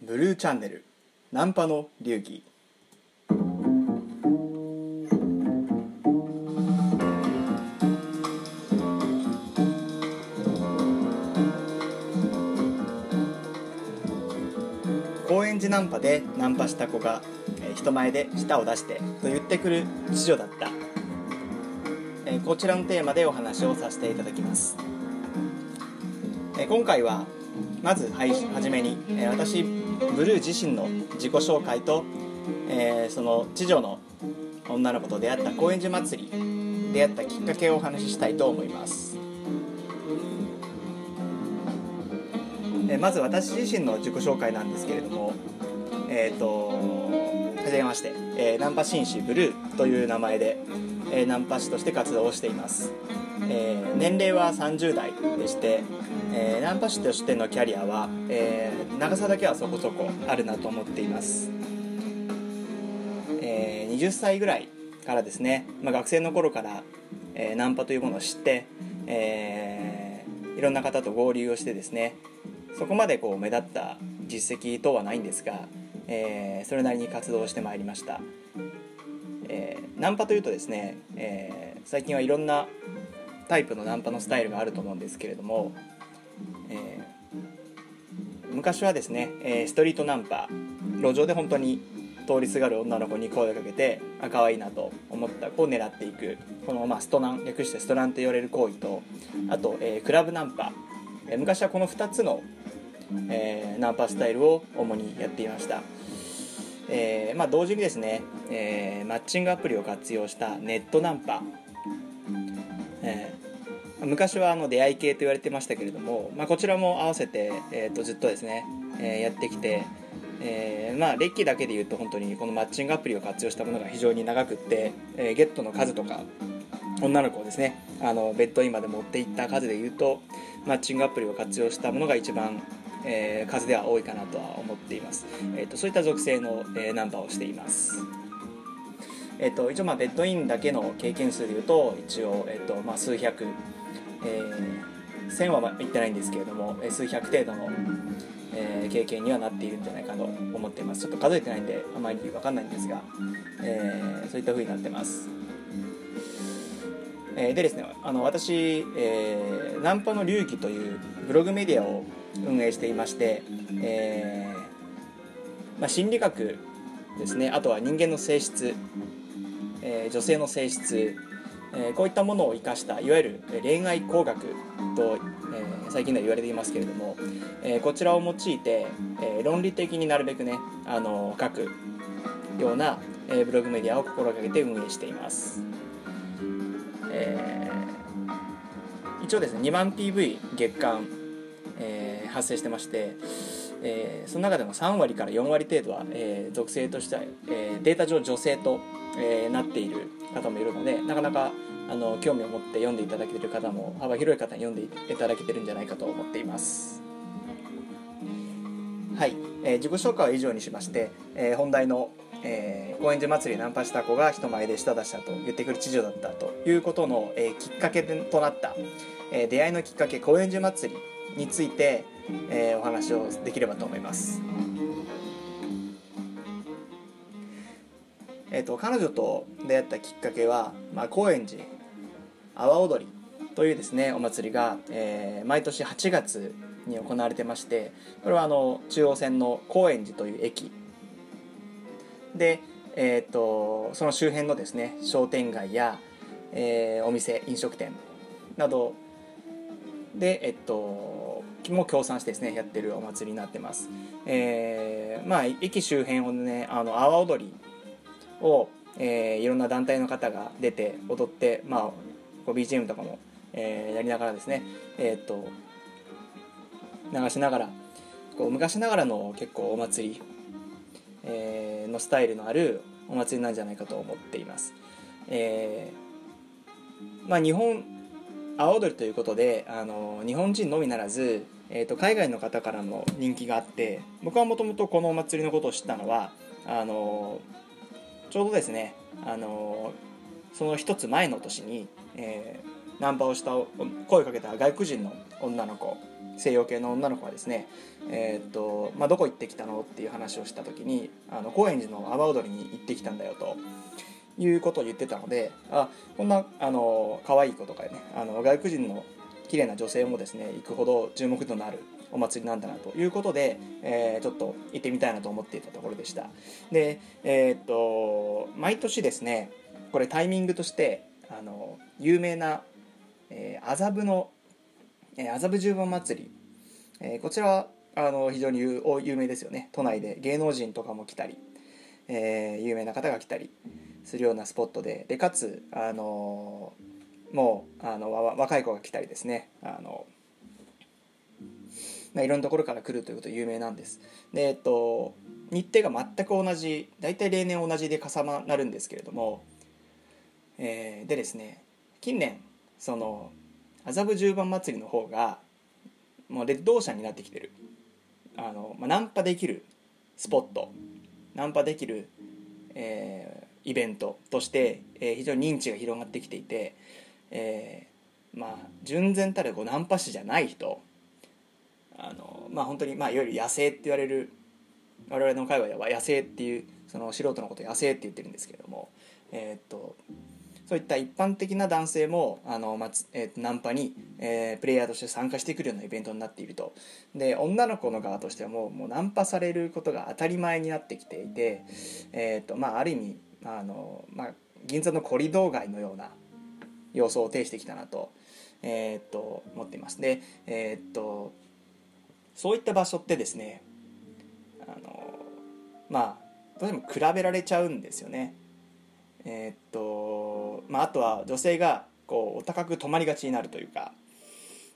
ブルーチャンネルナンパの流儀。高円寺ナンパでナンパした子が、え人前で舌を出してと言ってくる次女だった、えこちらのテーマでお話をさせていただきます、え今回はまずはいはじめに、え私ブルー自身の自己紹介と、えーその次女の女の子と出会った高円寺祭り出会ったきっかけをお話ししたいと思います。えーまず私自身の自己紹介なんですけれどもえっ、とはじめまして、えーナンパ紳士ブルーという名前で、えーナンパ師として活動をしています、えー年齢は30代でして、えーナンパ師としてのキャリアは、えー長さだけはそこそこあるなと思っています、えー20歳ぐらいからですね、まあ、学生の頃から、えーナンパというものを知って、えーいろんな方と合流をしてですねそこまでこう目立った実績等はないんですが、えーそれなりに活動してまいりました、えーナンパというとですね、えー最近はいろんなタイプのナンパのスタイルがあると思うんですけれども、昔はですね、えーストリートナンパ路上で本当に通りすがる女の子に声をかけてあ可愛いなと思った子を狙っていくこの、まあ、ストナン略してストナンと言われる行為とあと、えークラブナンパ、えー昔はこの2つの、えーナンパスタイルを主にやっていました、えーまあ、同時にですね、えーマッチングアプリを活用したネットナンパ、昔はあの出会い系と言われてましたけれども、まあ、こちらも合わせて、えー、とずっとですね、えーやってきて、えーまあ、歴だけで言うと本当にこのマッチングアプリを活用したものが非常に長くって、えーゲットの数とか女の子をですねあのベッドインまで持っていった数で言うとマッチングアプリを活用したものが一番、えー数では多いかなとは思っています、えー、とそういった属性の、えーナンパをしています。えっと一応まあベッドインだけの経験数でいうと一応、えっとまあ、数百、えー、1000はまあいってないんですけれども数百程度の、えー経験にはなっているんじゃないかと思っています。ちょっと数えてないんであまり分かんないんですが、えーそういった風になってます。えーでですねあの私、えーナンパの流儀というブログメディアを運営していまして、えーまあ、心理学ですね。あとは人間の性質、えー女性の性質、えーこういったものを生かしたいわゆる恋愛工学と、えー最近では言われていますけれども、えーこちらを用いて、えー論理的になるべくねあの書くような、えーブログメディアを心がけて運営しています、えー一応ですね2万 PV 月間、えー発生してまして、えーその中でも3割から4割程度は、えー属性としては、えーデータ上女性と、えーなっている方もいるのでなかなかあの興味を持って読んでいただけている方も幅広い方に読んでいただけてるんじゃないかと思っています。はい、えー自己紹介は以上にしまして、えー本題の、えー高円寺祭りナンパした子が人前で舌出したと言ってくる知女だったということの、えーきっかけとなった、えー出会いのきっかけ高円寺祭りについて、えーお話をできればと思います。えー、と彼女と出会ったきっかけは、まあ、高円寺阿波踊りというですねお祭りが、えー毎年8月に行われてましてこれはあの中央線の高円寺という駅で、えー、とその周辺のですね商店街や、えーお店飲食店などで、えっと、も協賛してですねやってるお祭りになってます、えーまあ駅周辺をねあの阿波踊りを、えーいろんな団体の方が出て踊って、まあ、こう BGM とかも、えーやりながらですね、えーっと流しながらこう昔ながらの結構お祭り、えーのスタイルのあるお祭りなんじゃないかと思っています。えーまあ、日本阿波踊りということであの日本人のみならず、えー、と海外の方からも人気があって僕はもともとこのお祭りのことを知ったのはあのちょうどですねあのその一つ前の年に、えーナンパをした声をかけた外国人の女の子西洋系の女の子がですね、えーとまあ、どこ行ってきたのっていう話をした時にあの高円寺の阿波踊りに行ってきたんだよということを言ってたのであこんなあの可愛い子とかねあの外国人の綺麗な女性もですね行くほど注目度のあるお祭りなんだなということで、えー、ちょっと行ってみたいなと思っていたところでした。でえー、っと毎年ですねこれタイミングとしてあの有名な麻布、の麻布十番祭り、えー、こちらはあの非常に有名ですよね。都内で芸能人とかも来たり、えー、有名な方が来たりするようなスポットででかつあのもうあの若い子が来たりですね。あの、まあ、いろんなところから来るということ有名なんです。でえっと日程が全く同じ大体例年同じで重なるんですけれども、えー、でですね近年その麻布十番祭りの方がもうレッドオーシャンになってきてる。あの、まあ、ナンパできるスポット。ナンパできる、えー、イベントとして、えー、非常に認知が広がってきていて、えー、まあ純然たるこうナンパ師じゃない人。あのまあ本当にまあいわゆる野生って言われる我々の界隈では野生っていうその素人のこと野生って言ってるんですけれどもえー、っとそういった一般的な男性もあの、まえー、ナンパに、えー、プレイヤーとして参加してくるようなイベントになっていると。で女の子の側としてはもうもうナンパされることが当たり前になってきていて、えーとまあ、ある意味あの、まあ、銀座のコリドー街のような様相を呈してきたなと,、えー、と思っています。で、えーと、そういった場所ってですねあのまあどうしても比べられちゃうんですよね。えっ、とまあ、あとは女性がこうお高く止まりがちになるというか、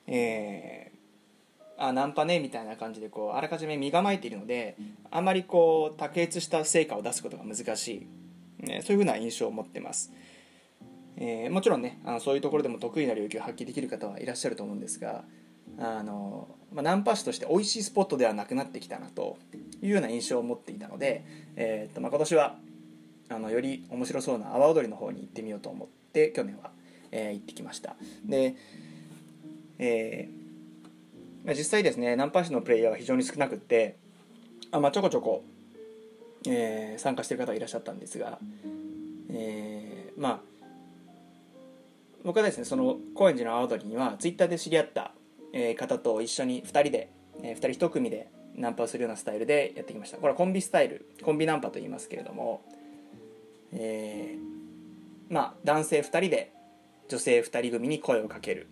えー、あナンパねみたいな感じでこうあらかじめ身構えているのであまりこう卓越した成果を出すことが難しい、ね、そういうふうな印象を持ってます、えー、もちろんねあのそういうところでも得意な領域を発揮できる方はいらっしゃると思うんですがあの、まあ、ナンパ師として美味しいスポットではなくなってきたなというような印象を持っていたので、えーとまあ、今年はあのより面白そうな阿波踊りの方に行ってみようと思って去年は、えー、行ってきました。で、えー、実際ですねナンパ師のプレイヤーは非常に少なくってあ、まあ、ちょこちょこ、えー、参加してる方がいらっしゃったんですが、えー、まあ僕はですねその高円寺の阿波踊りにはツイッターで知り合った、え方と一緒に2人で、えー、2人1組でナンパをするようなスタイルでやってきました。これはコンビスタイルコンビナンパと言いますけれども、えー、まあ男性2人で女性2人組に声をかける。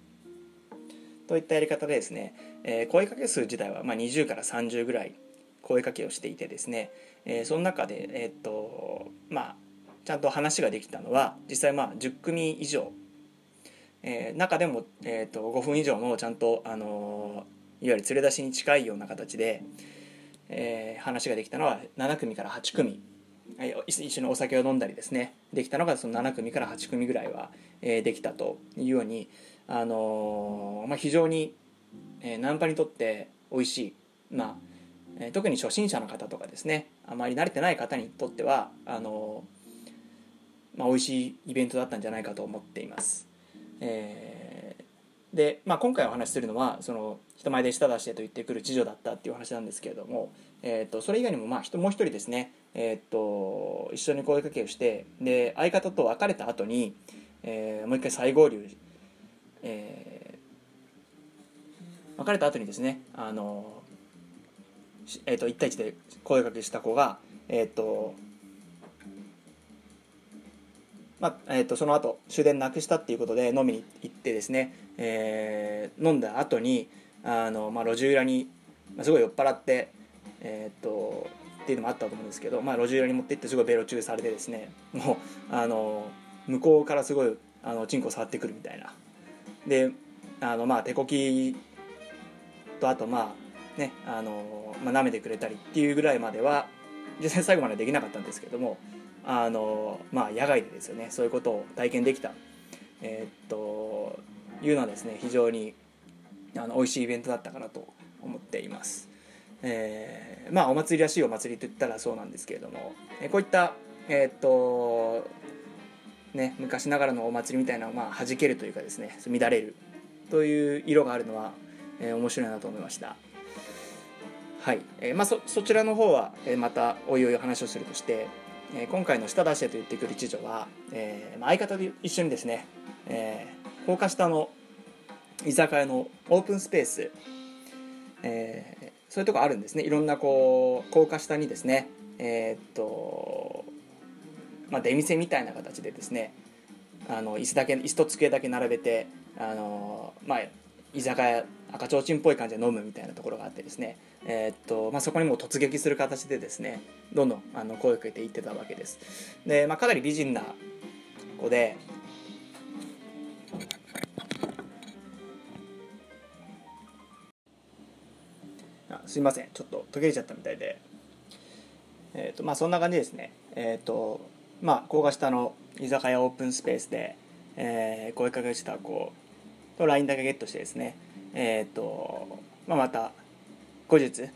といったやり方でですね、えー、声かけ数自体はまあ20から30ぐらい声かけをしていてですね、えー、その中で、え、っとまあ、ちゃんと話ができたのは実際まあ10組以上、えー、中でも、えー、っと5分以上のちゃんと、あのいわゆる連れ出しに近いような形で、え話ができたのは7組から8組。一緒にお酒を飲んだりですね。できたのがその7組から8組ぐらいは、えー、できたというように、あのー、まあ、非常に、えー、ナンパにとって美味しい、まあえー、特に初心者の方とかですねあまり慣れてない方にとってはあのー、まあ、美味しいイベントだったんじゃないかと思っています。えー、で、まあ、今回お話しするのはその人前で舌出してと言ってくる知女だったっていう話なんですけれども、えーと、それ以外にもまあ人もう一人ですね、えーと、一緒に声かけをしてで相方と別れた後に、えー、もう一回再合流、えー、別れた後にですねあの、えーと、1対1で声かけした子がえっ、ー、とまあえーと、その後終電なくしたっていうことで飲みに行ってですね、えー、飲んだ後にあの、まあ、路地裏に、まあ、すごい酔っ払ってえー、っとっていうのもあったと思うんですけど、まあ、路地裏に持って行ってすごいベロ中されてですねもうあの向こうからすごいあのチンコ触ってくるみたいな。であのまあ手こきとあとまあねあの、まあ、舐めてくれたりっていうぐらいまでは実際最後までできなかったんですけどもあのまあ野外でですよねそういうことを体験できた。えー、っというのはですね非常にあの美味しいイベントだったかなと思っています。えー、まあお祭りらしいお祭りといったらそうなんですけれども、えー、こういったえー、っとね昔ながらのお祭りみたいなのをまあ弾けるというかですね乱れる。という色があるのは、えー、面白いなと思いました。はい。えーまあ、そそちらの方は、えーまたおいおい話をするとして、え今回の舌出してと言ってくる一女は、えまあ、相方と一緒にですね、え高架下の居酒屋のオープンスペース、えそういうとこあるんですね。いろんなこう高架下にですねえっとまあ出店みたいな形でですねあの椅子だけ椅子と机だけ並べてあのまあ居酒屋赤ちょうちんっぽい感じで飲むみたいなところがあってですね、えーっとまあ、そこにも突撃する形でですねどんどんあの声をかけていってたわけです。で、まあ、かなり美人な子であすいません。ちょっと途切れちゃったみたいで。えーとまあそんな感じですね。えっ、とまあ高架下の居酒屋オープンスペースで、えー声かけした子と LINE だけゲットしてですね。えっ、と、まあ、また後日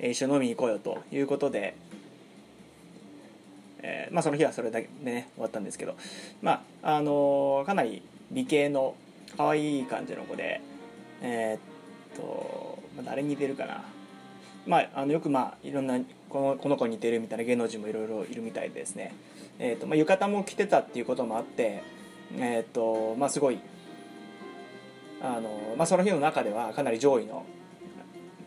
一緒に飲みに行こうよということで、えーまあ、その日はそれだけでね終わったんですけどまああのーかなり美形の可愛い感じの子でえーっと、まあ、誰に似てるかな。まあ、あのよくまあいろんなこのこの子に似てるみたいな芸能人もいろいろいるみたいでですね、えーとまあ、浴衣も着てたっていうこともあって、えーとまあ、すごいあの、まあ、その日の中ではかなり上位の、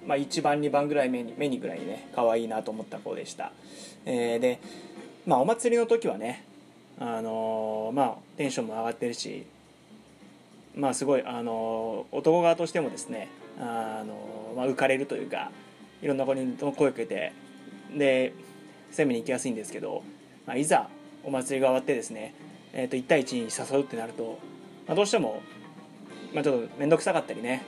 まあ、1番2番ぐらい目に目にぐらいね可愛いなと思った子でした、えーで、まあ、お祭りの時はねあの、まあ、テンションも上がってるしまあすごいあの男側としてもですねあの、まあ、浮かれるというかいろんな子に声をかけてで攻めに行きやすいんですけど、まあ、いざお祭りが終わってですね、えー、と1対1に誘うってなると、まあ、どうしても、まあ、ちょっと面倒くさかったりね、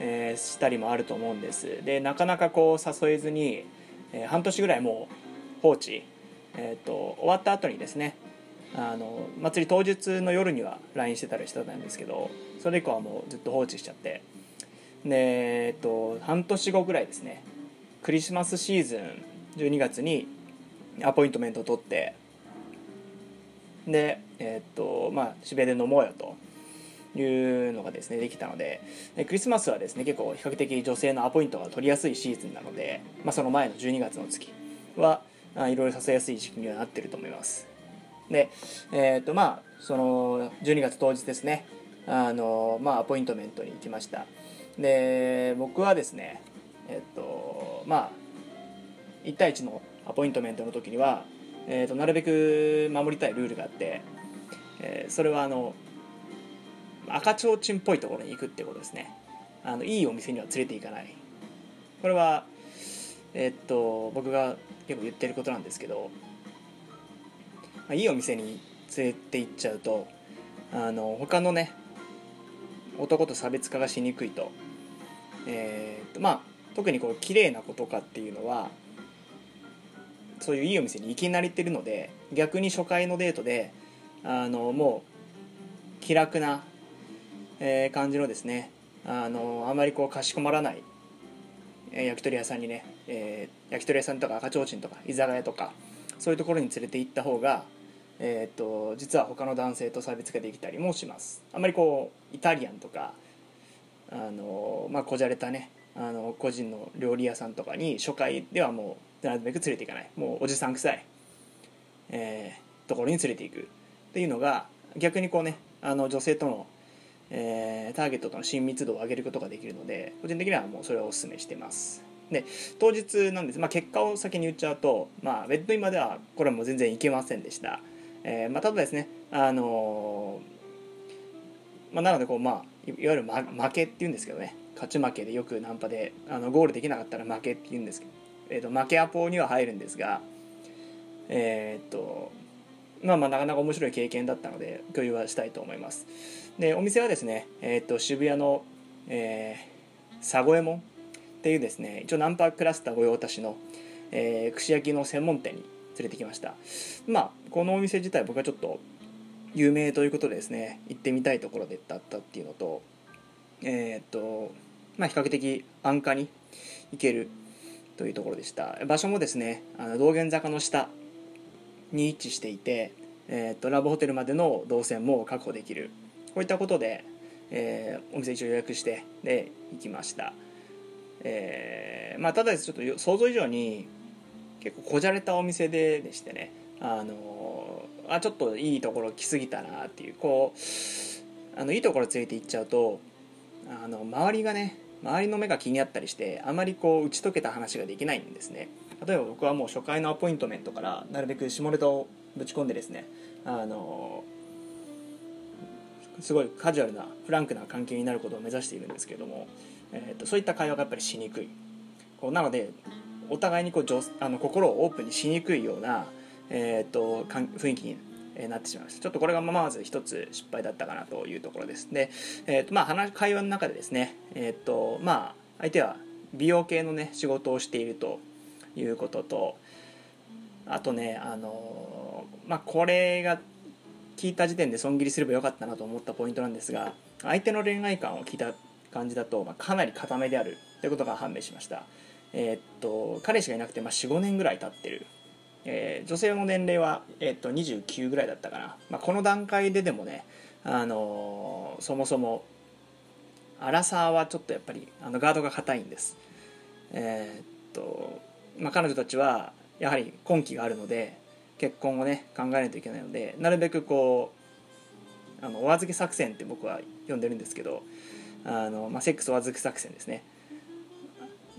えーしたりもあると思うんです。でなかなかこう誘えずに、えー半年ぐらいもう放置、えー、と終わった後にですねあの祭り当日の夜には LINE してたりしてたんですけどそれ以降はもうずっと放置しちゃって。で、えっと、半年後ぐらいですねクリスマスシーズン12月にアポイントメントを取ってでえっとまあ渋谷で飲もうよと。いうのがですねできたのででクリスマスはですね結構比較的女性のアポイントが取りやすいシーズンなので、まあ、その前の12月の月はいろいろさせやすい時期にはなってると思います。でえっとまあその12月当日ですねあのまあアポイントメントに行きました。で僕はですねえっとまあ1対1のアポイントメントの時には、えっとなるべく守りたいルールがあって、えーそれはあの赤ちょうちんっぽいところに行くってことですね。あのいいお店には連れて行かない。これはえっと僕が結構言ってることなんですけど、まあ、いいお店に連れて行っちゃうとあの他のね男と差別化がしにくいと,、えーとまあ、特にこう綺麗な子とかっていうのはそういういいお店に行き慣れてるので逆に初回のデートであのもう気楽な、え感じのですねあのあまりこうかしこまらない、焼き鳥屋さんにね、えー焼き鳥屋さんとか赤ちょうちんとか居酒屋とかそういうところに連れて行った方がえー、と実は他の男性と差別化できたりもします。あまりこうイタリアンとかあの、まあ、こじゃれたねあの個人の料理屋さんとかに初回ではもうなるべく連れていかない。もうおじさん臭い、えーところに連れていくっていうのが逆にこうねあの女性との、えーターゲットとの親密度を上げることができるので個人的にはもうそれをお勧めしてます。で当日なんです、まあ、結果を先に言っちゃうと、まあ、ベッドインまではこれはもう全然いけませんでした。えーまあ、ただですね、あのーまあ、なのでこう、まあ、いわゆる、ま、負けっていうんですけどね。勝ち負けでよくナンパであのゴールできなかったら負けっていうんですけど、えー、と負けアポには入るんですがえーっとまあまあなかなか面白い経験だったので共有はしたいと思います。でお店はですね、えーっと渋谷の、えー、佐護右衛門っていうですね一応ナンパクラスター御用達の、えー串焼きの専門店に連れてきました。まあこのお店自体僕はちょっと有名ということでですね行ってみたいところでだったっていうのとえーっとまあ比較的安価に行けるというところでした。場所もですねあの道玄坂の下に位置していて、えーっとラブホテルまでの動線も確保できるこういったことで、えーお店一応予約してで行きました。えーまあ、ただちょっと想像以上に結構こじゃれたお店ででしてね。あのあちょっといいところ来すぎたなっていうこうあのいいところ連れて行っちゃうとあの周りがね周りの目が気になったりしてあまりこう打ち解けた話ができないんですね。例えば僕はもう初回のアポイントメントからなるべく下ネタをぶち込んでですねあのすごいカジュアルなフランクな関係になることを目指しているんですけども、えーと、そういった会話がやっぱりしにくい。こうなのでお互いにこうあの心をオープンにしにくいような、えーと、雰囲気になってしまいました。ちょっとこれがまず一つ失敗だったかなというところです。で、えーとまあ、話会話の中でですね、えーとまあ、相手は美容系のね仕事をしているということとあとねあのまあこれが聞いた時点で損切りすればよかったなと思ったポイントなんですが相手の恋愛観を聞いた感じだと、まあ、かなり固めであるということが判明しました。えー、っと彼氏がいなくて、まあ、45年ぐらい経ってる、えー、女性の年齢は、えー、っと29ぐらいだったかな、まあ、この段階ででもね、あのそもそもアラサーはちょっとやっぱりあのガードが硬いんです。えっとまあ、彼女たちはやはり婚期があるので結婚をね考えないといけないのでなるべくこうあのお預け作戦って僕は呼んでるんですけどあの、まあ、セックスお預け作戦ですね。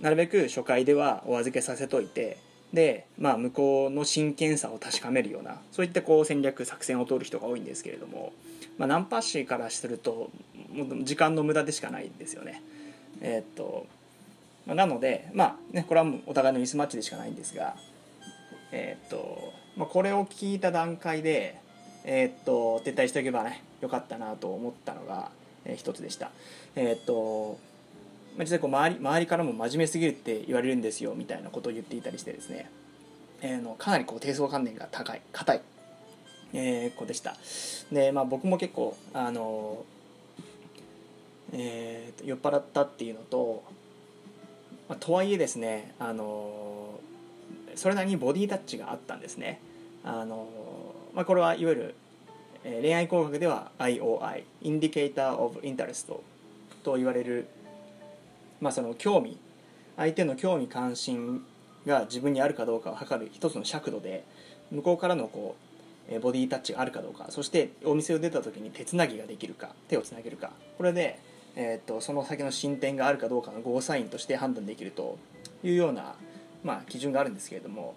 なるべく初回ではお預けさせといてで、まあ、向こうの真剣さを確かめるようなそういったこう戦略作戦を取る人が多いんですけれども、まあ、ナンパッシーからすると時間の無駄でしかないんですよね。えー、っとなのでまあねこれはもうお互いのミスマッチでしかないんですがえー、っと、まあ、これを聞いた段階でえー、っと撤退しておけばねよかったなと思ったのが、えー、一つでした。えっとまあ実際こう周り周りからも真面目すぎるって言われるんですよみたいなことを言っていたりしてですね、えー、のかなりこう低層観念が高い硬い、えー、子でした。でまあ僕も結構あのえー、酔っ払ったっていうのとまあ、とはいえですね、あのそれなりにボディタッチがあったんですね。あのまあ、これはいわゆる、恋愛工学では IOI Indicator of Interest と言われる、まあ、その興味相手の興味関心が自分にあるかどうかを測る一つの尺度で向こうからのこうボディタッチがあるかどうかそしてお店を出た時に手つなぎができるか手をつなげるかこれでえーと、その先の進展があるかどうかのゴーサインとして判断できるというような、まあ、基準があるんですけれども、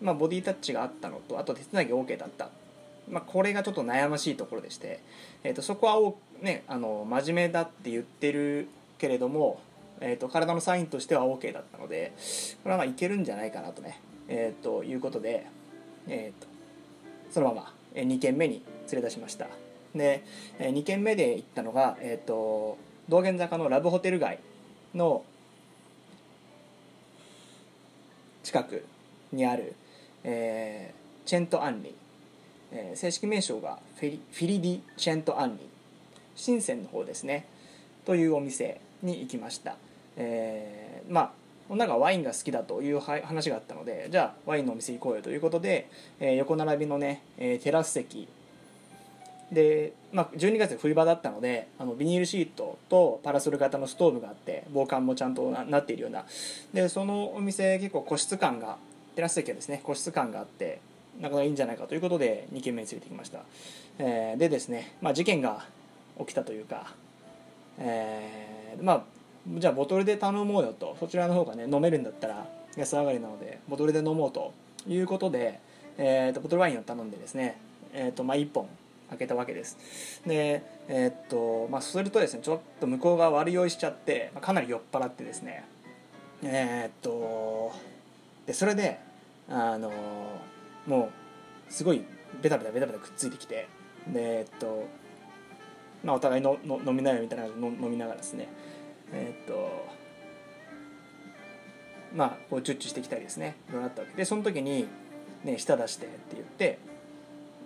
まあ、ボディタッチがあったのとあと手つなぎ OK だった、まあ、これがちょっと悩ましいところでして、えーと、そこはね、あの真面目だって言ってるけれども、えーと、体のサインとしては OK だったのでこれはまあいけるんじゃないかなとね、えー、ということで、えー、とそのまま2軒目に連れ出しました。で2軒目で行ったのが、えー、と道玄坂のラブホテル街の近くにある、えー、チェント・アンリ、えー、正式名称がフィリフィリディ・チェント・アンリ深センの方ですねというお店に行きました、えー、まあ女がワインが好きだという話があったのでじゃあワインのお店行こうよということで、え、横並びのね、え、テラス席で、まあ、12月冬場だったのであのビニールシートとパラソル型のストーブがあって防寒もちゃんとなっているような。でそのお店結構個室感がテラス席はですね個室感があってなかなかいいんじゃないかということで2軒目に連れてきました、えー、でですね、まあ、事件が起きたというか、えー、まあじゃあボトルで頼もうよとそちらの方がね飲めるんだったら安上がりなのでボトルで飲もうということで、えーと、ボトルワインを頼んでですね、えーとまあ、1本開けたわけです。でえー、っとまあするとですねちょっと向こうが悪酔いしちゃって、まあ、かなり酔っ払ってですね。えー、っとでそれであのもうすごいベタベタベタベタくっついてきてでえっとまあお互いのの飲みなよみたいなの飲みながらですね。え、っとまあこうチュッチュしてきたりですね。いろいろあったわけでその時に、ね「舌出して」って言って、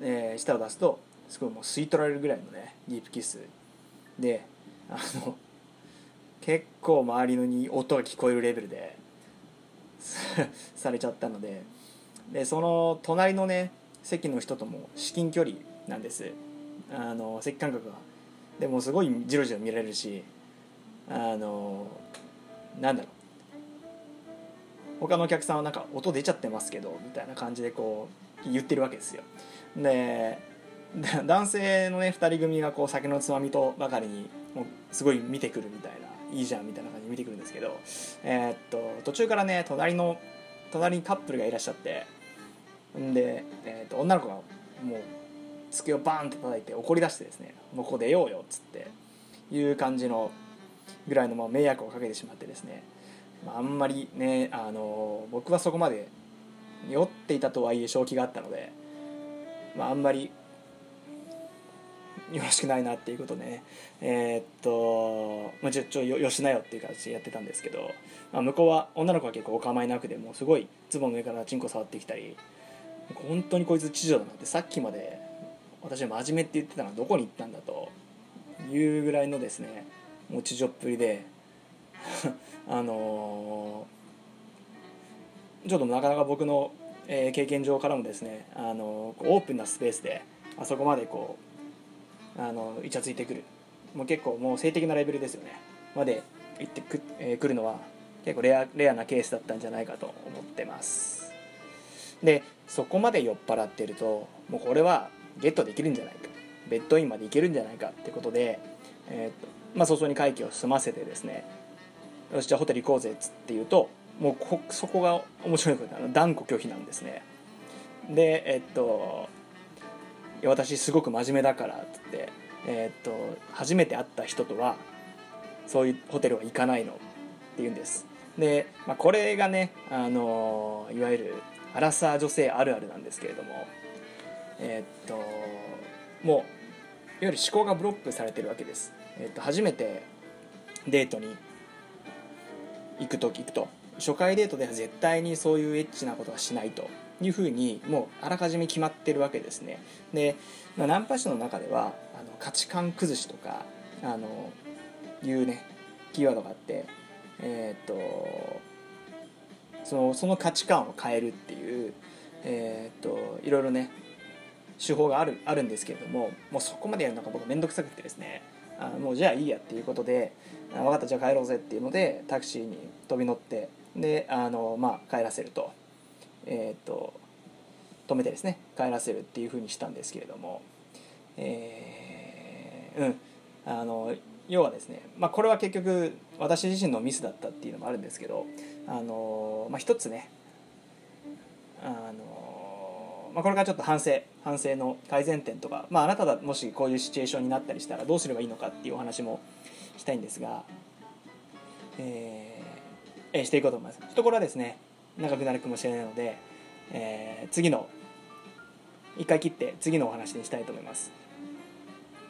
えー、舌を出すとすごいもう吸い取られるぐらいのねディープキスであの結構周りのに音が聞こえるレベルで されちゃったのででその隣のね席の人とも至近距離なんです。あの席間隔が。でもすごいじろじろ見られるしあのなんだろう。他のお客さんはなんか音出ちゃってますけどみたいな感じでこう言ってるわけですよ。で 男性のね2人組がこう酒のつまみとばかりにもうすごい見てくるみたいないいじゃんみたいな感じで見てくるんですけどえー、っと途中からね隣の隣にカップルがいらっしゃってんで、えー、っと女の子がもう机をバーンと叩いて怒り出してですね「もうここ出ようよ」っつっていう感じのぐらいのまあ迷惑をかけてしまってですね、まあ、あんまりねあの僕はそこまで酔っていたとはいえ正気があったので、まあ、あんまりよろしくないなっていうことね。えー、っと、まあ、ちょちょよしなよっていう形でやってたんですけど、まあ、向こうは女の子は結構お構いなくでもすごいズボンの上からチンコ触ってきたり本当にこいつ知女だなってさっきまで私は真面目って言ってたのはどこに行ったんだというぐらいのですねもう地上っぷりで あのー、ちょっとなかなか僕の、えー、経験上からもですね、あのー、オープンなスペースであそこまでこうあのイチャついてくる。もう結構もう性的なレベルですよね。まで行ってく、えー、くるのは結構レアレアなケースだったんじゃないかと思ってます。でそこまで酔っ払ってるともうこれはゲットできるんじゃないか。ベッドインまで行けるんじゃないかってことで、えーとまあ、早々に会計を済ませてですねよしじゃあホテル行こうぜっつって言うともうそこが面白いことで断固拒否なんですね。でえっと「私すごく真面目だから」っつってえっと初めて会った人とはそういうホテルは行かないのって言うんです。で、まあ、これがねあのいわゆるアラサー女性あるあるなんですけれどもえっともういわゆる思考がブロックされてるわけです。えー、と初めてデートに行く時行くと初回デートでは絶対にそういうエッチなことはしないと。いうふうにもうあらかじめ決まってるわけですね。で、まあ、ナンパ師の中ではあの価値観崩しとかあのいうねキーワードがあってえっ、とそのその価値観を変えるっていうえっ、といろいろね手法があるあるんですけれどももうそこまでやるのが僕面倒くさくてですね。あもうじゃあいいやっていうことで「分かったじゃあ帰ろうぜ」っていうのでタクシーに飛び乗ってであの、まあ、帰らせると,、えー、と止めてですね帰らせるっていうふうにしたんですけれども、えー、うんあの要はですね、まあ、これは結局私自身のミスだったっていうのもあるんですけどあの、まあ、一つねあの、まあ、これからちょっと反省反省の改善点とか、まあ、あなたがもしこういうシチュエーションになったりしたらどうすればいいのかっていうお話もしたいんですが、えー、えー、していこうと思います。ところはですね長くなるかもしれないので、えー、次の一回切って次のお話にしたいと思います。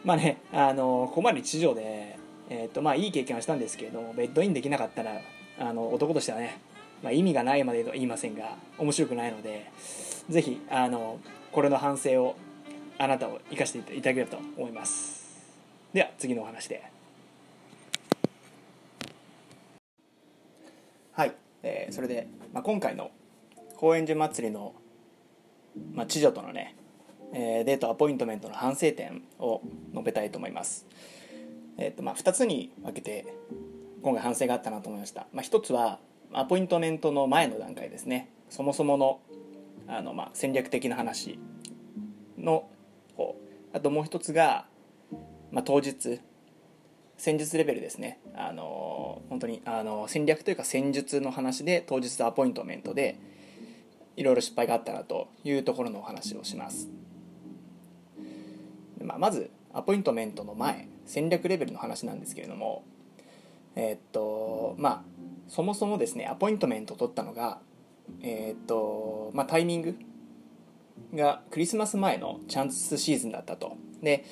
まあねあのここまで地上で、えーとまあ、いい経験はしたんですけれどもベッドインできなかったらあの男としてはね、まあ、意味がないまでと言いませんが面白くないのでぜひあのこれの反省をあなたを生かしていただければと思います。では次のお話ではい、えー、それで、まあ、今回の高円寺祭りの、まあ、知女とのね、えー、デートアポイントメントの反省点を述べたいと思います。えーとまあ、2つに分けて今回反省があったなと思いました、まあ、1つはアポイントメントの前の段階ですね。そもそものあの、まあ、戦略的な話の方。あともう一つが、まあ、当日戦術レベルですね。あの本当にあの戦略というか戦術の話で当日アポイントメントでいろいろ失敗があったなというところのお話をします、まあ、まずアポイントメントの前戦略レベルの話なんですけれどもえー、っとまあそもそもですねアポイントメントを取ったのがえー、っとまあタイミングがクリスマス前のチャンスシーズンだったと。で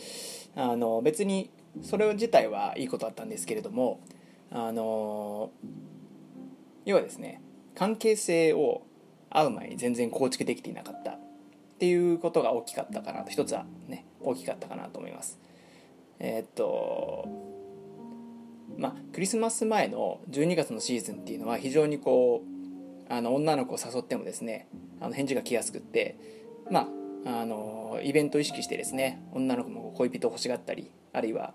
あの別にそれ自体はいいことだったんですけれどもあの要はですね関係性を会う前に全然構築できていなかったっていうことが大きかったかなと一つはね大きかったかなと思います。え、っとまあクリスマス前の12月のシーズンっていうのは非常にこうあの女の子を誘ってもですねあの返事が来やすくってまあ、あのイベントを意識してですね女の子も恋人を欲しがったりあるいは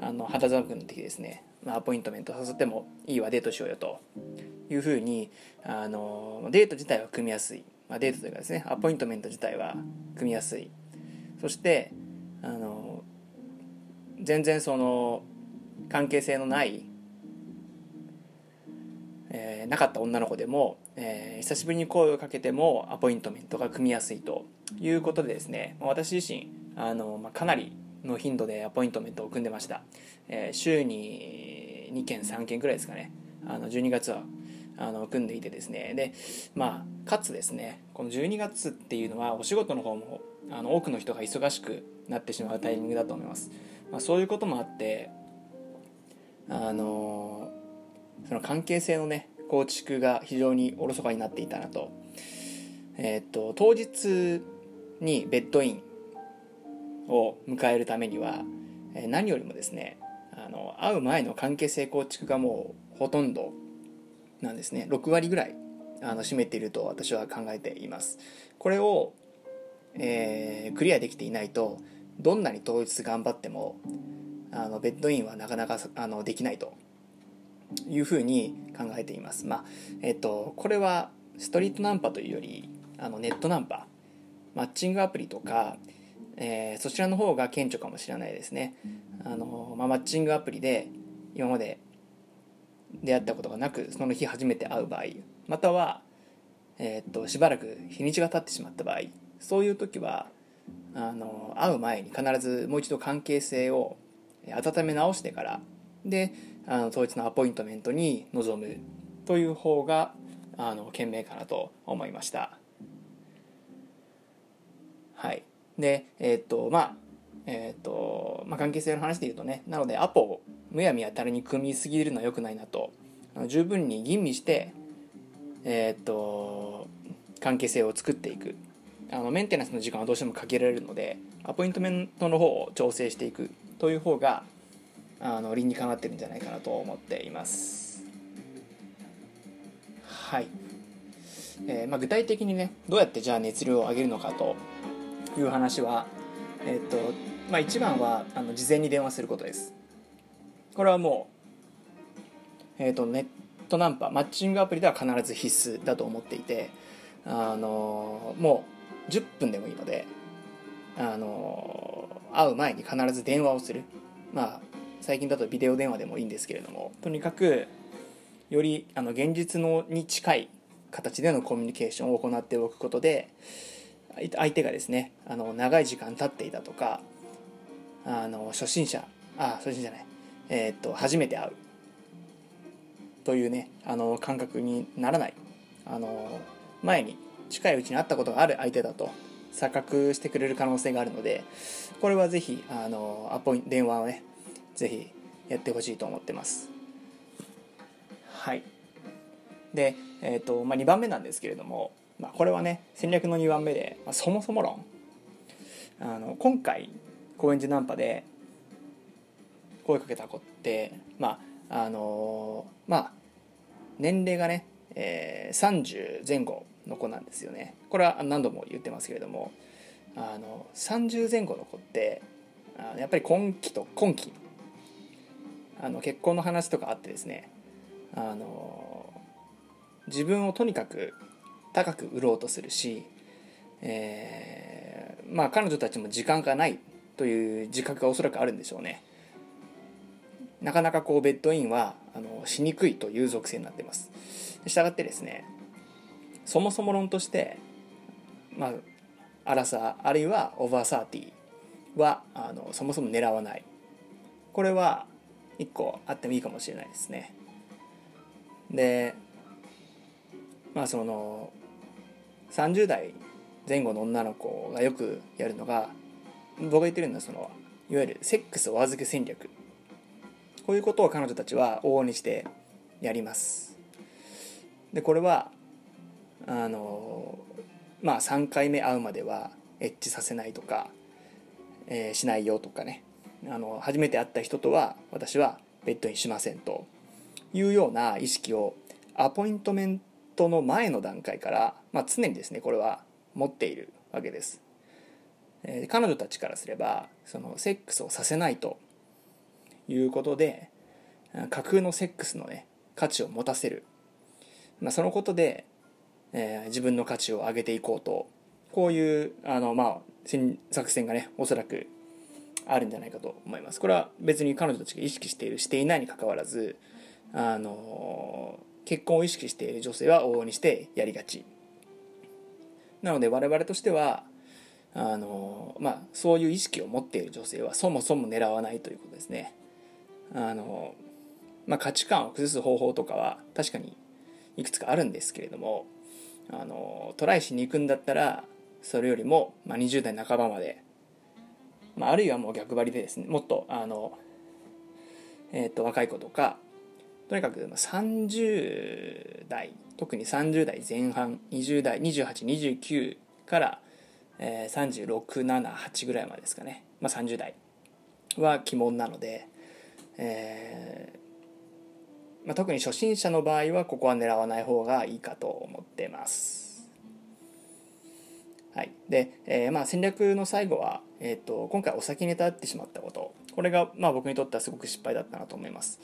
あの肌寒くなってきてですね、まあ、アポイントメント誘ってもいいわデートしようよと。いうふうにあのデート自体は組みやすい、まあ、デートというかですねアポイントメント自体は組みやすい。そしてあの全然その関係性のない、えー、なかった女の子でも、えー、久しぶりに声をかけてもアポイントメントが組みやすいということでですね私自身あの、まあ、かなりの頻度でアポイントメントを組んでました、えー、週に2件3件くらいですかね。あの12月はあの組んでいてですね。でまあかつですねこの12月っていうのはお仕事の方もあの多くの人が忙しくなってしまうタイミングだと思います、まあ、そういうこともあってあのその関係性のね構築が非常におろそかになっていたなと,、えー、っと当日にベッドインを迎えるためには何よりもですねあの会う前の関係性構築がもうほとんどなんですね。6割ぐらいあの占めていると私は考えています。これを、えー、クリアできていないとどんなに当日頑張ってもあのベッドインはなかなかあのできないと。いうふうに考えています。まあえっ、とこれはストリートナンパというよりあのネットナンパ。マッチングアプリとか、えー、そちらの方が顕著かもしれないですね。あの、まあ、マッチングアプリで今まで出会ったことがなくその日初めて会う場合または、えー、っとしばらく日にちが経ってしまった場合そういう時はあの会う前に必ずもう一度関係性を温め直してからであの当日のアポイントメントに臨むという方があの賢明かなと思いました。はい。でえー、っとまあえーとまあ、関係性の話で言うとねなのでアポをむやみやたらに組みすぎるのは良くないなと。十分に吟味して、えーと、関係性を作っていく。あのメンテナンスの時間はどうしても限られるのでアポイントメントの方を調整していくという方があの理にかなってるんじゃないかなと思っています。はい、えー、まあ、具体的にねどうやってじゃあ熱量を上げるのかという話はえっ、とまあ、一番はあの事前に電話することです。これはもう、えーと、ネットナンパマッチングアプリでは必ず必須だと思っていてあのもう10分でもいいのであの会う前に必ず電話をする。まあ最近だとビデオ電話でもいいんですけれども。とにかくよりあの現実のに近い形でのコミュニケーションを行っておくことで相手がですねあの長い時間経っていたとかあの初心者あ初心者じゃないえー、っと初めて会うというねあの感覚にならないあの前に近いうちに会ったことがある相手だと錯覚してくれる可能性があるのでこれはぜひあのアポイ電話をねぜひやってほしいと思ってます。はい。で、えーとまあ、2番目なんですけれども、まあ、これはね戦略の2番目で、まあ、そもそも論。あの今回高円寺ナンパで声かけた子ってまああのー、まあ年齢がね、えー、30前後の子なんですよね。これは何度も言ってますけれどもあの30前後の子ってあのやっぱり今期と今期あの結婚の話とかあってですねあの自分をとにかく高く売ろうとするし、えー、まあ彼女たちも時間がないという自覚がおそらくあるんでしょうね。なかなかこうベッドインはあのしにくいという属性になってます。したがってですねそもそも論としてまあアラサーあるいはオーバーサーティーはあのそもそも狙わない。これは1個あってもいいかもしれないですね。でまあその30代前後の女の子がよくやるのが僕が言ってるのはそのいわゆるセックスお預け戦略。こういうことを彼女たちは往々にしてやります。でこれはあのまあ3回目会うまではエッチさせないとか、えー、しないよとかね。あの初めて会った人とは私はベッドにしませんというような意識をアポイントメントの前の段階から、まあ、常にですねこれは持っているわけです。えー、彼女たちからすればそのセックスをさせないということで架空のセックスのね価値を持たせる。まあ、そのことで、えー、自分の価値を上げていこうと。こういうあの、まあ、作戦がねおそらくあるんじゃないかと思います。これは別に彼女たちが意識しているしていないにかかわらずあの結婚を意識している女性は往々にしてやりがち。なので我々としてはあの、まあ、そういう意識を持っている女性はそもそも狙わないということですね。あの、まあ、価値観を崩す方法とかは確かにいくつかあるんですけれどもあのトライしに行くんだったらそれよりも、まあ、20代半ばまで、まあ、あるいはもう逆張りでですねもっとあの、えー、と若い子とかとにかく30代特に30代前半20代2829から、えー、3678ぐらいまでですかね、まあ、30代は鬼門なので、えーまあ、特に初心者の場合はここは狙わない方がいいかと思ってます。はいでえーまあ、戦略の最後は、えーと、今回お酒に立ってしまったことこれが、まあ、僕にとってはすごく失敗だったなと思います。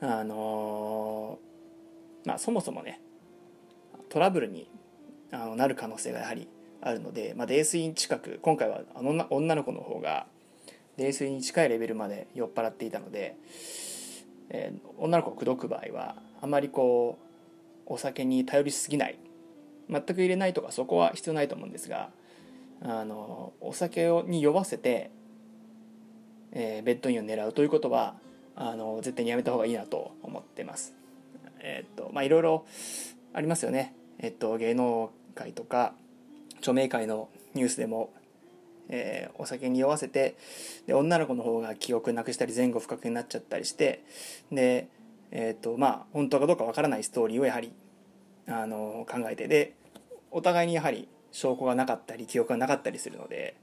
あのー、まあ、そもそもねトラブルにあのなる可能性がやはりあるので、まあ、泥酔近く今回はあの女の子の方が泥酔に近いレベルまで酔っ払っていたので、えー、女の子を口説く場合はあまりこうお酒に頼りすぎない全く入れないとかそこは必要ないと思うんですがあのお酒をに酔わせて、えー、ベッドインを狙うということはあの絶対にやめた方がいいなと思ってます。えー、っとまあいろいろありますよね。えっと芸能界とか著名界のニュースでも、えー、お酒に酔わせてで女の子の方が記憶なくしたり前後不覚になっちゃったりしてでえっとまあ本当かどうかわからないストーリーをやはりあの考えてでお互いにやはり証拠がなかったり記憶がなかったりするので、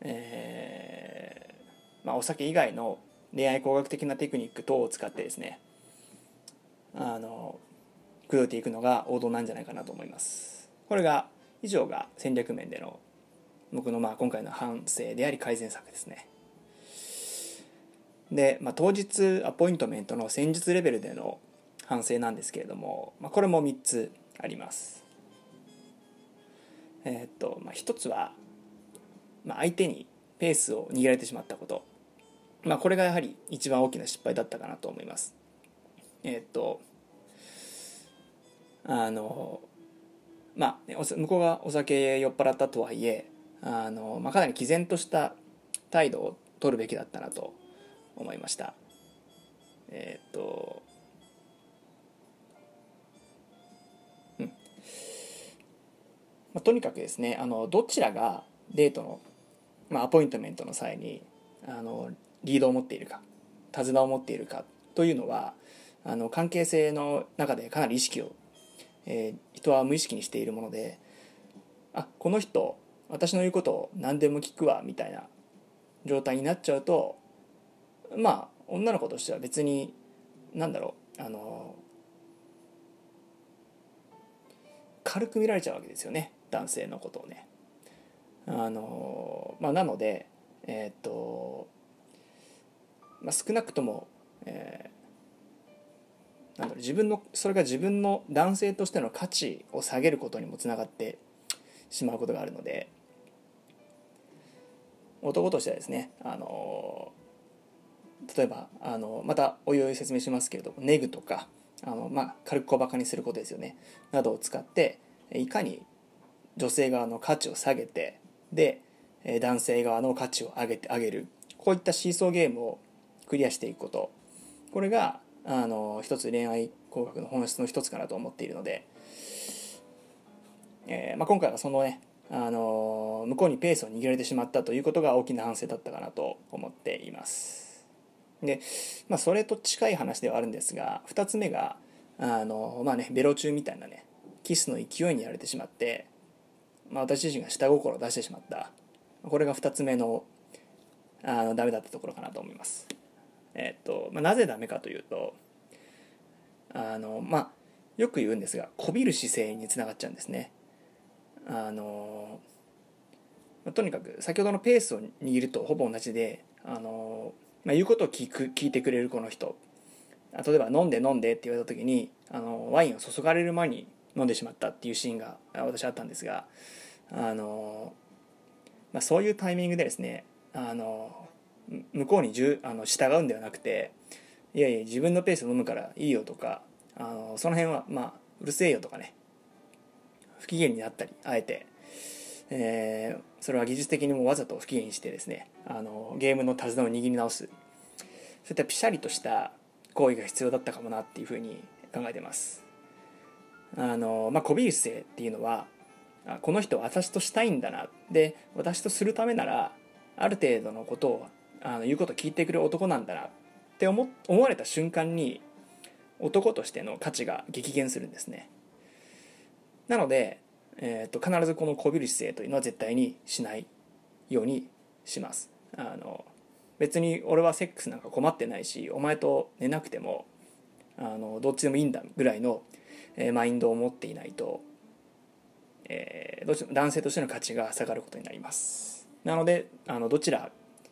えーまあ、お酒以外の恋愛工学的なテクニック等を使ってですねあの口説いていくのが王道なんじゃないかなと思います。これが以上が戦略面での僕のまあ今回の反省であり改善策ですね。で、まあ、当日アポイントメントの戦術レベルでの反省なんですけれども、まあ、これも3つあります。えー、っとまあ、一つは、まあ、相手にペースを握られてしまったこと、まあ、これがやはり一番大きな失敗だったかなと思います。えー、っとあのまあ、向こうがお酒酔っ払ったとはいえあの、まあ、かなり毅然とした態度を取るべきだったなと思いました。えー、っとまあ、とにかくですねあのどちらがデートの、まあ、アポイントメントの際にあのリードを持っているか手綱を持っているかというのはあの関係性の中でかなり意識を、えー、人は無意識にしているものであこの人私の言うことを何でも聞くわみたいな状態になっちゃうとまあ女の子としては別に何だろうあの軽く見られちゃうわけですよね。男性のことをね。あのまあ、なので、えっ、とまあ、少なくとも、えー、なんだろう自分のそれが自分の男性としての価値を下げることにもつながってしまうことがあるので男としてはですねあの例えばあのまたおいおい説明しますけれどもネグとかあの、まあ、軽く小バカにすることですよねなどを使っていかに女性側の価値を下げてで男性側の価値を上げてあげる。こういったシーソーゲームをクリアしていくこと。これがあの一つ恋愛工学の本質の一つかなと思っているので、えーまあ、今回はそのねあの向こうにペースを握られてしまったということが大きな反省だったかなと思っています。で、まあ、それと近い話ではあるんですが2つ目があのまあねベロ中みたいなねキスの勢いにやられてしまってまあ、私自身が下心を出してしまったこれが2つ目のあのダメだったところかなと思います。えっとまあ、なぜダメかというとあのまあよく言うんですがこびる姿勢につながっちゃうんですね。あのまあ、とにかく先ほどのペースを握るとほぼ同じであの、まあ、言うことを聞く聞いてくれるこの人例えば「飲んで飲んで」って言われた時にあのワインを注がれる前に飲んでしまったっていうシーンが私あったんですがあの、まあ、そういうタイミングでですねあの向こうにじゅあの従うんではなくていやいや自分のペースで飲むからいいよとかあのその辺はまあうるせえよとかね不機嫌になったりあえて、えー、それは技術的にもわざと不機嫌にしてですねあのゲームの手綱を握り直す。そういったピシャリとした行為が必要だったかもなっていうふうに考えてます。あのまあこびる姿勢っていうのはこの人私としたいんだな。で私とするためならある程度のことをあの言うことを聞いてくれる男なんだな。って思思われた瞬間に男としての価値が激減するんですね。なので、えーと、必ずこのこびる姿勢というのは絶対にしないようにします。あの別に俺はセックスなんか困ってないしお前と寝なくてもあのどっちでもいいんだぐらいの、え、マインドを持っていないと、えー、どうしても男性としての価値が下がることになります。なのであのどちら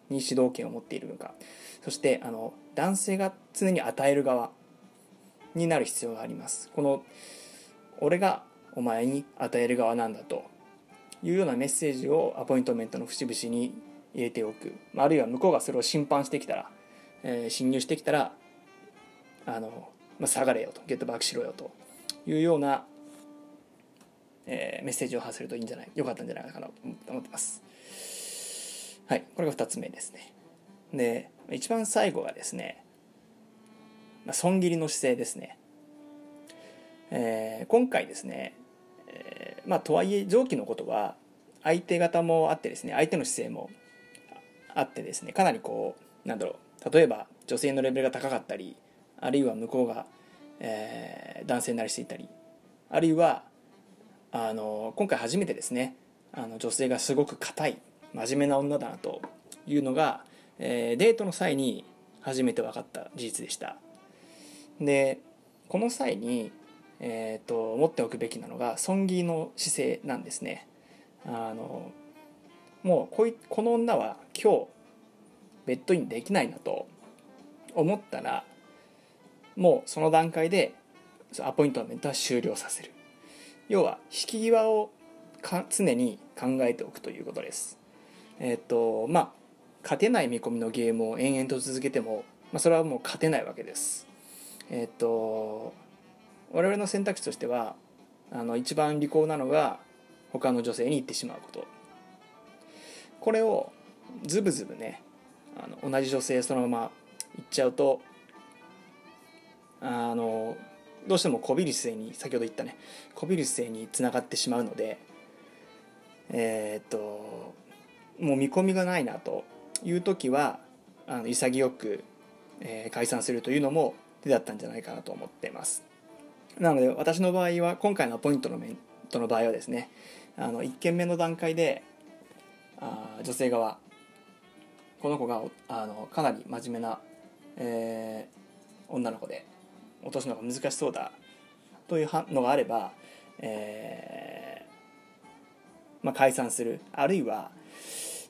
に主導権を持っているのか。そしてあの男性が常に与える側になる必要があります。この俺がお前に与える側なんだと。いうようなメッセージをアポイントメントの節々に入れておく。あるいは向こうがそれを侵犯してきたら、えー、侵入してきたらあの、まあ、下がれよと。ゲットバックしろよと。いうような、えー、メッセージを発するといいんじゃないよかったんじゃないかなと思ってます。はいこれが2つ目ですね。で一番最後がですね、まあ、損切りの姿勢ですね、えー、今回ですね、えー、まあとはいえ上記のことは相手方もあってですね相手の姿勢もあってですねかなりこうなんだろう例えば女性のレベルが高かったりあるいは向こうが、えー、男性になりしていたりあるいはあの今回初めてですねあの女性がすごく硬い真面目な女だなというのが、えー、デートの際に初めて分かった事実でした。でこの際に、えーと、持っておくべきなのが損切りの姿勢なんですね。あのもうこいこの女は今日ベッドインできないなと思ったらもうその段階でアポイントメントは終了させる。要は引き際をか常に考えておくということです。えっ、とまあ勝てない見込みのゲームを延々と続けても、まあ、それはもう勝てないわけです。えっ、と我々の選択肢としてはあの一番利口なのが他の女性に行ってしまうこと。これをズブズブねあの同じ女性そのまま行っちゃうとあのどうしてもこびる姿勢に先ほど言ったねこびる姿勢につながってしまうのでえー、っともう見込みがないなという時はあの潔く、えー、解散するというのも手だったんじゃないかなと思っています。なので私の場合は今回のポイントのメントの場合はですねあの1件目の段階であ女性側この子があのかなり真面目な、えー、女の子で落とすのが難しそうだというのがあれば、えーまあ、解散する。あるいは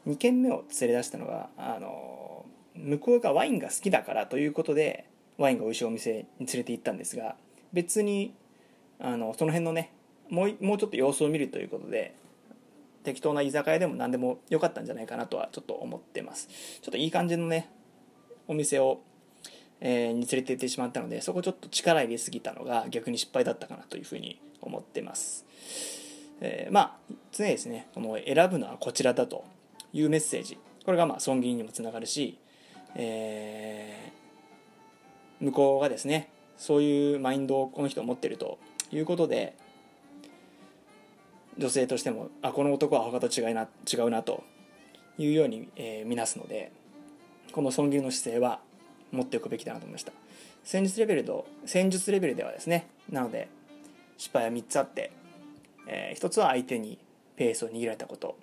2軒目を連れ出したのがあの向こうがワインが好きだからということでワインが美味しいお店に連れて行ったんですが別にあのその辺のねもうもうちょっと様子を見るということで適当な居酒屋でも何でもよかったんじゃないかなとはちょっと思ってます。ちょっといい感じのねお店をえー、に連れて行ってしまったのでそこちょっと力入れすぎたのが逆に失敗だったかなというふうに思ってます、えー、まあ常にですねこの選ぶのはこちらだというメッセージ。これがまあ損切りにもつながるし、えー、向こうがですねそういうマインドをこの人は持ってるということで女性としてもあこの男は他と違いな違うなというように、えー、見なすのでこの損切りの姿勢は持っておくべきだなと思いました。戦術レベルと戦術レベルではですねなので失敗は3つあって、えー、1つは相手にペースを握られたこと。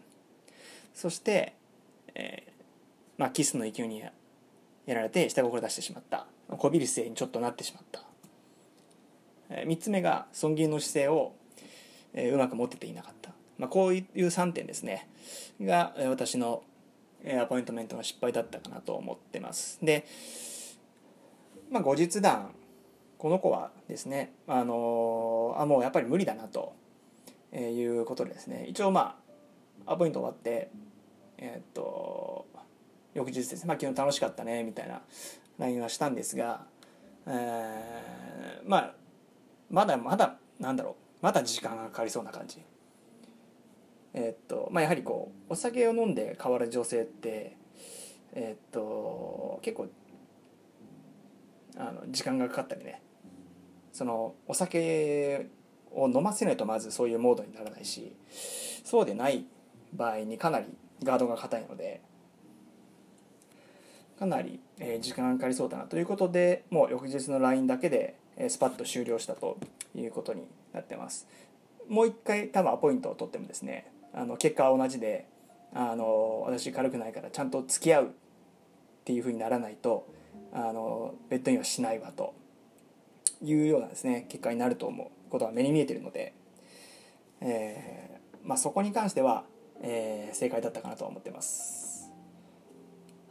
そして、えーまあ、キスの勢いにやられて下心出してしまった。こびる姿勢にちょっとなってしまった、えー、3つ目が損切りの姿勢を、えー、うまく持ってていなかった、まあ、こういう3点ですね。が私のアポイントメントの失敗だったかなと思ってます。でまあ、後日談この子はですねあのあもうやっぱり無理だなと、えいうことでですね一応まあアポイント終わってえー、っと翌日ですね、まあ、昨日楽しかったねみたいな LINE はしたんですが、えー、まあまだまだなんだろうまだ時間がかかりそうな感じ。えー、っとまあやはりこうお酒を飲んで変わる女性ってえー、っと結構あの時間がかかったりね。そのお酒を飲ませないとまずそういうモードにならないしそうでない場合にかなりガードが硬いのでかなり、え時間がかかりそうだなということでもう翌日の LINE だけで、えスパッと終了したということになってます。もう一回多分アポイントを取ってもですねあの結果は同じであの私軽くないからちゃんと付き合うっていうふうにならないとあのベッドインはしないわというようなですね結果になると思うことは目に見えてるので、えーまあ、そこに関しては、えー、正解だったかなと思ってます。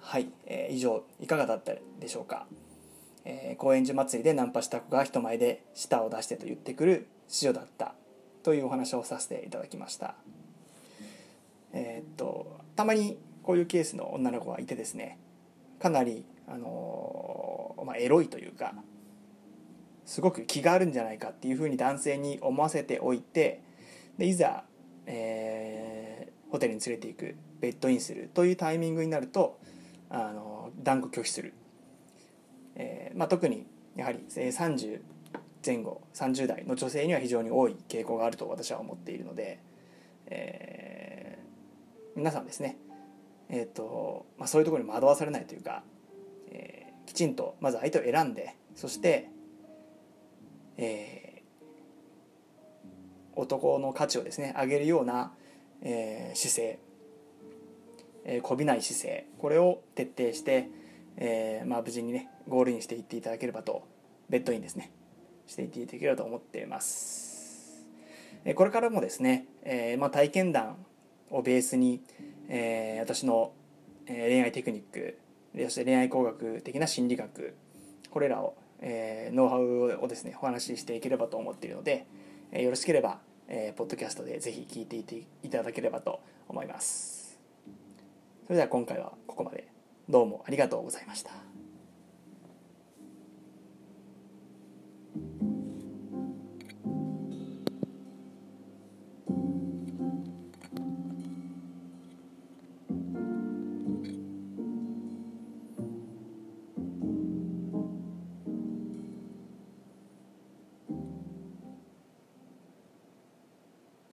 はい、えー、以上いかがだったでしょうか、えー、高円寺祭りでナンパした子が人前で舌を出してと言ってくる師女だったというお話をさせていただきました。えー、っとたまにこういうケースの女の子がいてですねかなりあのまあ、エロいというかすごく気があるんじゃないかっていうふうに男性に思わせておいてでいざ、えー、ホテルに連れていくベッドインするというタイミングになるとあの断固拒否する、えーまあ、特にやはり30前後30代の女性には非常に多い傾向があると私は思っているので、えー、皆さんですね、えーとまあ、そういうところに惑わされないというか、えー、きちんとまず相手を選んでそしてえー、男の価値をですね上げるような、えー、姿勢、えー、こびない姿勢これを徹底して、えーまあ、無事にねゴールインしていっていただければとベッドインですねしていっていただければと思っています、これからもですね、えーまあ、体験談をベースに、えー、私の、恋愛テクニックそして恋愛工学的な心理学これらを、えー、ノウハウをですねお話ししていければと思っているので、えー、よろしければ、えー、ポッドキャストでぜひ聞いていていただければと思います。それでは今回はここまで。どうもありがとうございました。